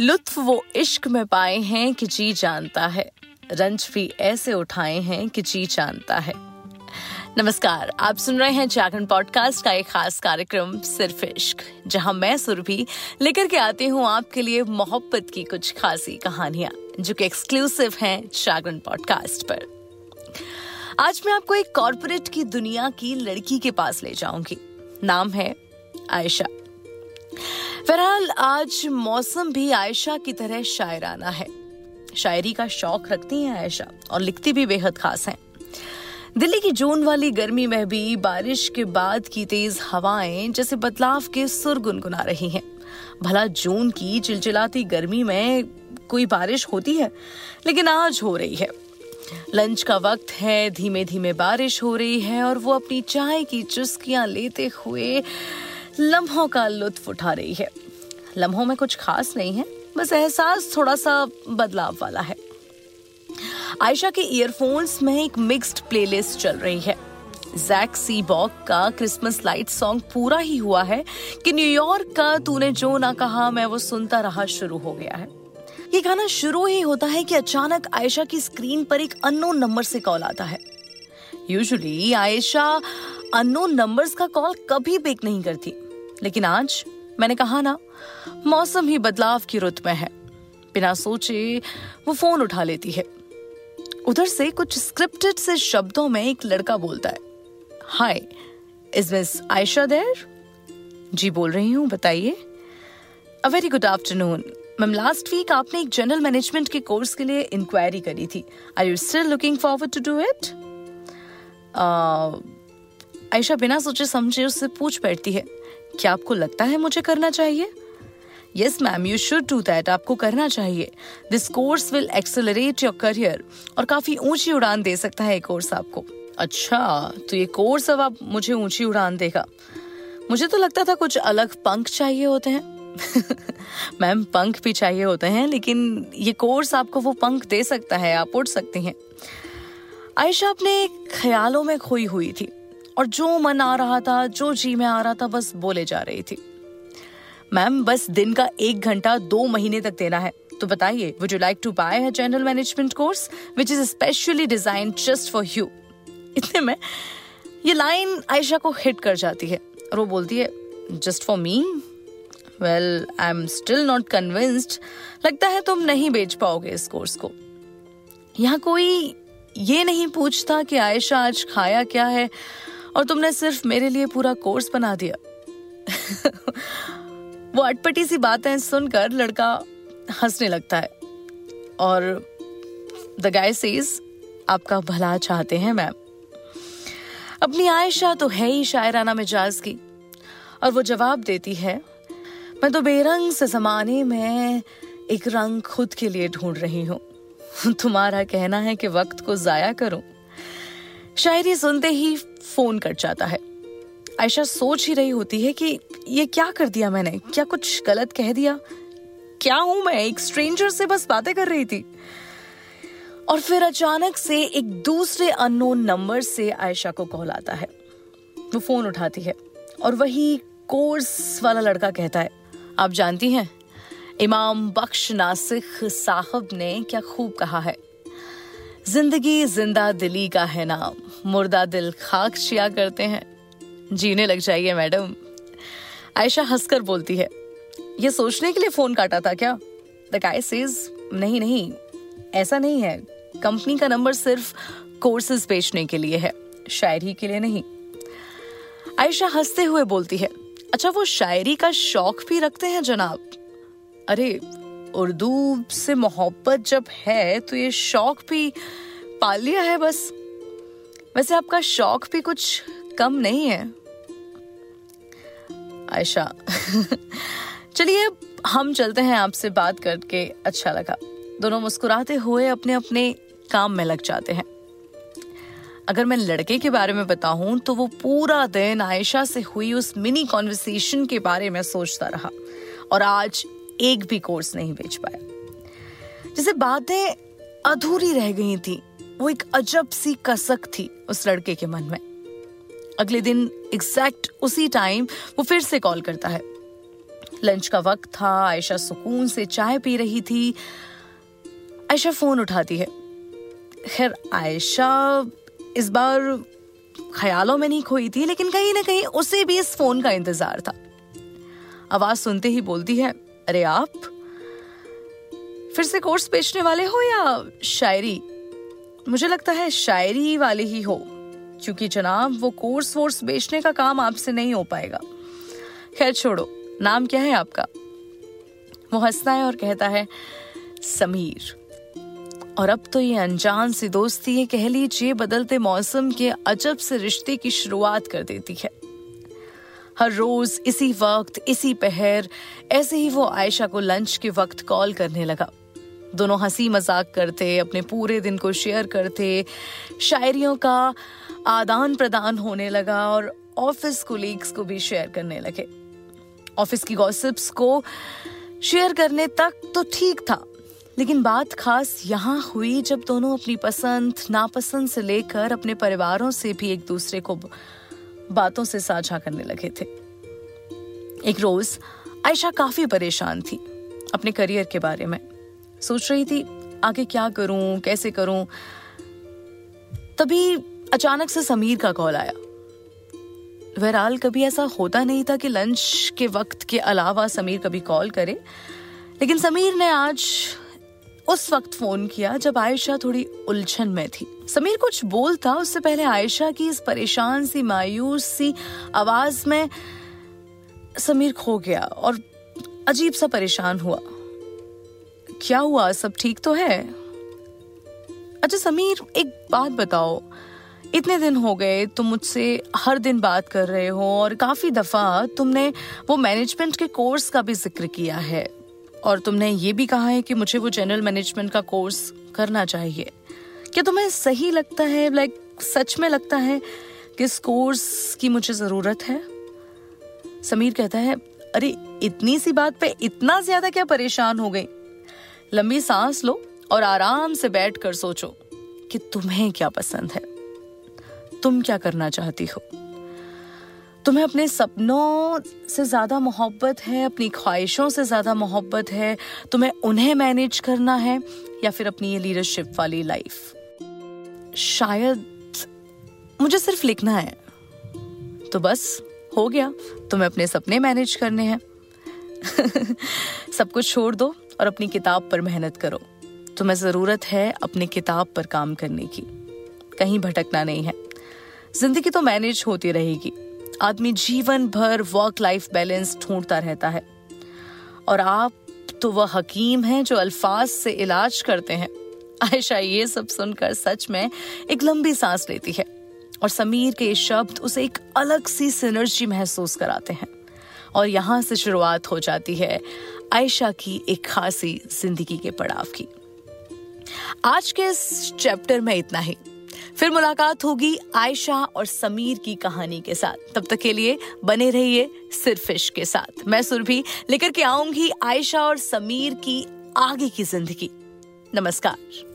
लुत्फ वो इश्क में पाए हैं कि जी जानता है। रंज भी ऐसे उठाए हैं कि जी जानता है। नमस्कार, आप सुन रहे हैं जागरण पॉडकास्ट का एक खास कार्यक्रम, सिर्फ़ इश्क, जहाँ मैं, सुरभि, लेकर के आती हूँ आपके लिए मोहब्बत की कुछ खासी कहानियाँ, जो कि एक्सक्लूसिव हैं जागरण पॉडकास्ट पर। आज मैं आपको एक कॉरपोरेट की दुनिया की लड़की के पास ले जाऊँगी। नाम है आयशा। बहरहाल, आज मौसम भी आयशा की तरह शायराना है। शायरी का शौक रखती हैं आयशा, और लिखती भी बेहद खास हैं। दिल्ली की जून वाली गर्मी में भी बारिश के बाद की तेज हवाएँ जैसे बदलाव के सुर गुनगुना रही हैं। भला जून की चिलचिलाती गर्मी में कोई बारिश होती है, लेकिन आज हो रही है। लंच का वक्त है धीमे धीमे बारिश हो रही है, और वो अपनी चाय की चुस्कियाँ लेते हुए लम्हों का लुत्फ उठा रही है। लम्हों में कुछ खास नहीं है, बस एहसास थोड़ा सा बदलाव वाला है। आयशा के ईयरफोन्स में एक मिक्स्ड प्लेलिस्ट चल रही है। जैक सी बॉक का क्रिसमस लाइट सॉन्ग पूरा ही हुआ है कि न्यूयॉर्क का तूने जो ना कहा, मैं वो सुनता रहा शुरू हो गया है। ये गाना शुरू ही होता है कि अचानक आयशा की स्क्रीन पर एक अननोन नंबर से कॉल आता है। यूजुअली आयशा अननोन नंबर्स का कॉल कभी पिक नहीं करती, लेकिन आज मैंने कहा ना, मौसम ही बदलाव की रुत में है। बिना सोचे वो फ़ोन उठा लेती है। उधर से कुछ स्क्रिप्टेड से शब्दों में एक लड़का बोलता है। Hi is Miss Ayesha there जी बोल रही हूँ, बताइए। A very good afternoon ma'am last week आपने एक जनरल मैनेजमेंट के कोर्स के लिए इंक्वायरी करी थी। Are you still looking forward to do it Ayesha बिना सोचे समझे उससे पूछ बैठती है। क्या आपको लगता है मुझे करना चाहिए? Yes ma'am you should do that आपको करना चाहिए। This course will accelerate your career और काफ़ी ऊँची उड़ान दे सकता है ये कोर्स आपको। अच्छा तो ये कोर्स अब आप मुझे ऊँची उड़ान देगा। मुझे तो लगता था कुछ अलग पंख चाहिए होते हैं। मैम पंख भी चाहिए होते हैं, लेकिन ये कोर्स आपको वो पंख दे सकता है, आप उड़ सकती हैं। आयशा अपने ख्यालों में खोई हुई थी। और जो मन आ रहा था, जो जी में आ रहा था, बस बोले जा रही थी। मैम, बस दिन का एक घंटा दो महीने तक देना है। तो बताइए would you like to buy है general management course which is specially design just for you इतने में ये लाइन आयशा को हिट कर जाती है और वो बोलती है just for me well I am still not convinced लगता है तुम नहीं बेच पाओगे इस कोर्स को। यहाँ कोई ये नहीं पूछता कि आयशा आज खाया क्या है। और तुमने सिर्फ़ मेरे लिए पूरा कोर्स बना दिया। वो अटपटी सी बातें सुनकर लड़का हंसने लगता है। और द गाय सेज आपका भला चाहते हैं मैम अपनी आयशा तो है ही शायराना मिजाज की। और वो जवाब देती है, मैं तो बेरंग से जमाने में एक रंग खुद के लिए ढूंढ रही हूँ। तुम्हारा कहना है कि वक्त को जाया करूँ। शायरी सुनते ही फ़ोन कट जाता है। आयशा सोच ही रही होती है कि ये क्या कर दिया मैंने? क्या कुछ गलत कह दिया? क्या हूँ मैं? एक स्ट्रेंजर से बस बातें कर रही थी। और फिर अचानक से एक दूसरे अननोन नंबर से आयशा को कॉल आता है। वो फ़ोन उठाती है और वही कोर्स वाला लड़का कहता है, आप जानती हैं? इमाम बख्श नासिक साहब ने क्या खूब कहा है? ज़िंदगी ज़िंदा दिली का है नाम। मुर्दा दिल खाक शिया करते हैं। जीने लग जाइए, मैडम। आयशा हंसकर बोलती है, ये सोचने के लिए फ़ोन काटा था क्या? द गाय सेज नहीं नहीं, ऐसा नहीं है। कंपनी का नंबर सिर्फ़ कोर्सेज बेचने के लिए है, शायरी के लिए नहीं। आयशा हँसते हुए बोलती है अच्छा वो शायरी का शौक भी रखते हैं जनाब? अरे उर्दू से मोहब्बत जब है तो ये शौक भी पाल लिया है बस। वैसे आपका शौक भी कुछ कम नहीं है। आयशा, चलिए, हम चलते हैं आपसे बात करके। अच्छा लगा। दोनों मुस्कुराते हुए अपने अपने काम में लग जाते हैं। अगर मैं लड़के के बारे में बताऊँ तो वो पूरा दिन आयशा से हुई उस मिनी कॉन्वर्सेशन के बारे में सोचता रहा। और आज एक भी कोर्स नहीं बेच पाया जैसे बातें अधूरी रह गई थी, वो एक अजब सी कसक थी उस लड़के के मन में। अगले दिन एग्जैक्ट उसी टाइम वो फिर से कॉल करता है। लंच का वक्त था, आयशा सुकून से चाय पी रही थी। आयशा फ़ोन उठाती है। खैर, आयशा इस बार ख्यालों में नहीं खोई थी, लेकिन कहीं ना कहीं उसे भी इस फ़ोन का इंतज़ार था। आवाज़ सुनते ही बोलती है अरे आप फिर से कोर्स बेचने वाले हो या शायरी? मुझे लगता है शायरी वाले ही हो, क्योंकि जनाब, वो कोर्स वोर्स बेचने का काम आपसे नहीं हो पाएगा। खैर छोड़ो, नाम क्या है आपका? वो हंसता है और कहता है, समीर। और अब तो ये अनजान सी दोस्ती है, कह लीजिए, बदलते मौसम के अजब से रिश्ते की शुरुआत कर देती है। हर रोज इसी वक्त, इसी पहर, ऐसे ही वो आयशा को लंच के वक्त कॉल करने लगा। दोनों हँसी मज़ाक करते, अपने पूरे दिन को शेयर करते, शायरियों का आदान प्रदान होने लगा और ऑफ़िस कोलीग्स को भी शेयर करने लगे। ऑफ़िस की गॉसिप्स को शेयर करने तक तो ठीक था, लेकिन बात खास यहाँ हुई जब दोनों अपनी पसंद, नापसंद से लेकर अपने परिवारों से भी एक दूसरे को बातों से साझा करने लगे थे। एक रोज आयशा काफ़ी परेशान थी अपने करियर के बारे में। सोच रही थी, आगे क्या करूँ, कैसे करूँ? तभी अचानक से समीर का कॉल आया। बहरहाल, कभी ऐसा होता नहीं था कि लंच के वक्त के अलावा समीर कभी कॉल करे, लेकिन समीर ने आज उस वक्त फ़ोन किया जब आयशा थोड़ी उलझन में थी। समीर कुछ बोलता, उससे पहले आयशा की इस परेशान सी, मायूस सी आवाज़ में समीर खो गया और अजीब सा परेशान हुआ। क्या हुआ? सब ठीक तो है? अच्छा समीर, एक बात बताओ। इतने दिन हो गए, तुम मुझसे हर दिन बात कर रहे हो और काफ़ी दफ़ा तुमने वो मैनेजमेंट के कोर्स का भी ज़िक्र किया है। और तुमने ये भी कहा है कि मुझे वो जनरल मैनेजमेंट का कोर्स करना चाहिए। क्या तुम्हें सही लगता है? लाइक like, सच में लगता है कि इस कोर्स की मुझे ज़रूरत है? समीर कहता है अरे इतनी सी बात पे इतना ज़्यादा क्या परेशान हो गई? लंबी सांस लो और आराम से बैठ कर सोचो कि तुम्हें क्या पसंद है? तुम क्या करना चाहती हो? तुम्हें अपने सपनों से ज़्यादा मोहब्बत है, अपनी ख्वाहिशों से ज़्यादा मोहब्बत है, तुम्हें उन्हें मैनेज करना है, या फिर अपनी ये लीडरशिप वाली लाइफ शायद मुझे सिर्फ़ लिखना है। तो बस, हो गया। तुम्हें अपने सपने मैनेज करने हैं। सब कुछ छोड़ दो और अपनी किताब पर मेहनत करो। तुम्हें ज़रूरत है अपनी किताब पर काम करने की। कहीं भटकना नहीं है। ज़िंदगी तो मैनेज होती रहेगी। आदमी जीवन भर वर्क लाइफ बैलेंस ढूंढता रहता है। और आप तो वह हकीम हैं जो अल्फाज से इलाज करते हैं। आयशा, ये सब सुनकर सच में एक लंबी सांस लेती है और समीर के शब्द उसे एक अलग सी सिनर्जी महसूस कराते हैं। और यहाँ से शुरुआत हो जाती है आयशा की एक खासी ज़िंदगी के पड़ाव की। आज के इस चैप्टर में इतना ही। फिर मुलाकात होगी आयशा और समीर की कहानी के साथ। तब तक के लिए बने रहिए सिर्फ़ इश्क के साथ। मैं सुरभि, लेकर के आऊँगी आयशा और समीर की आगे की ज़िंदगी। नमस्कार।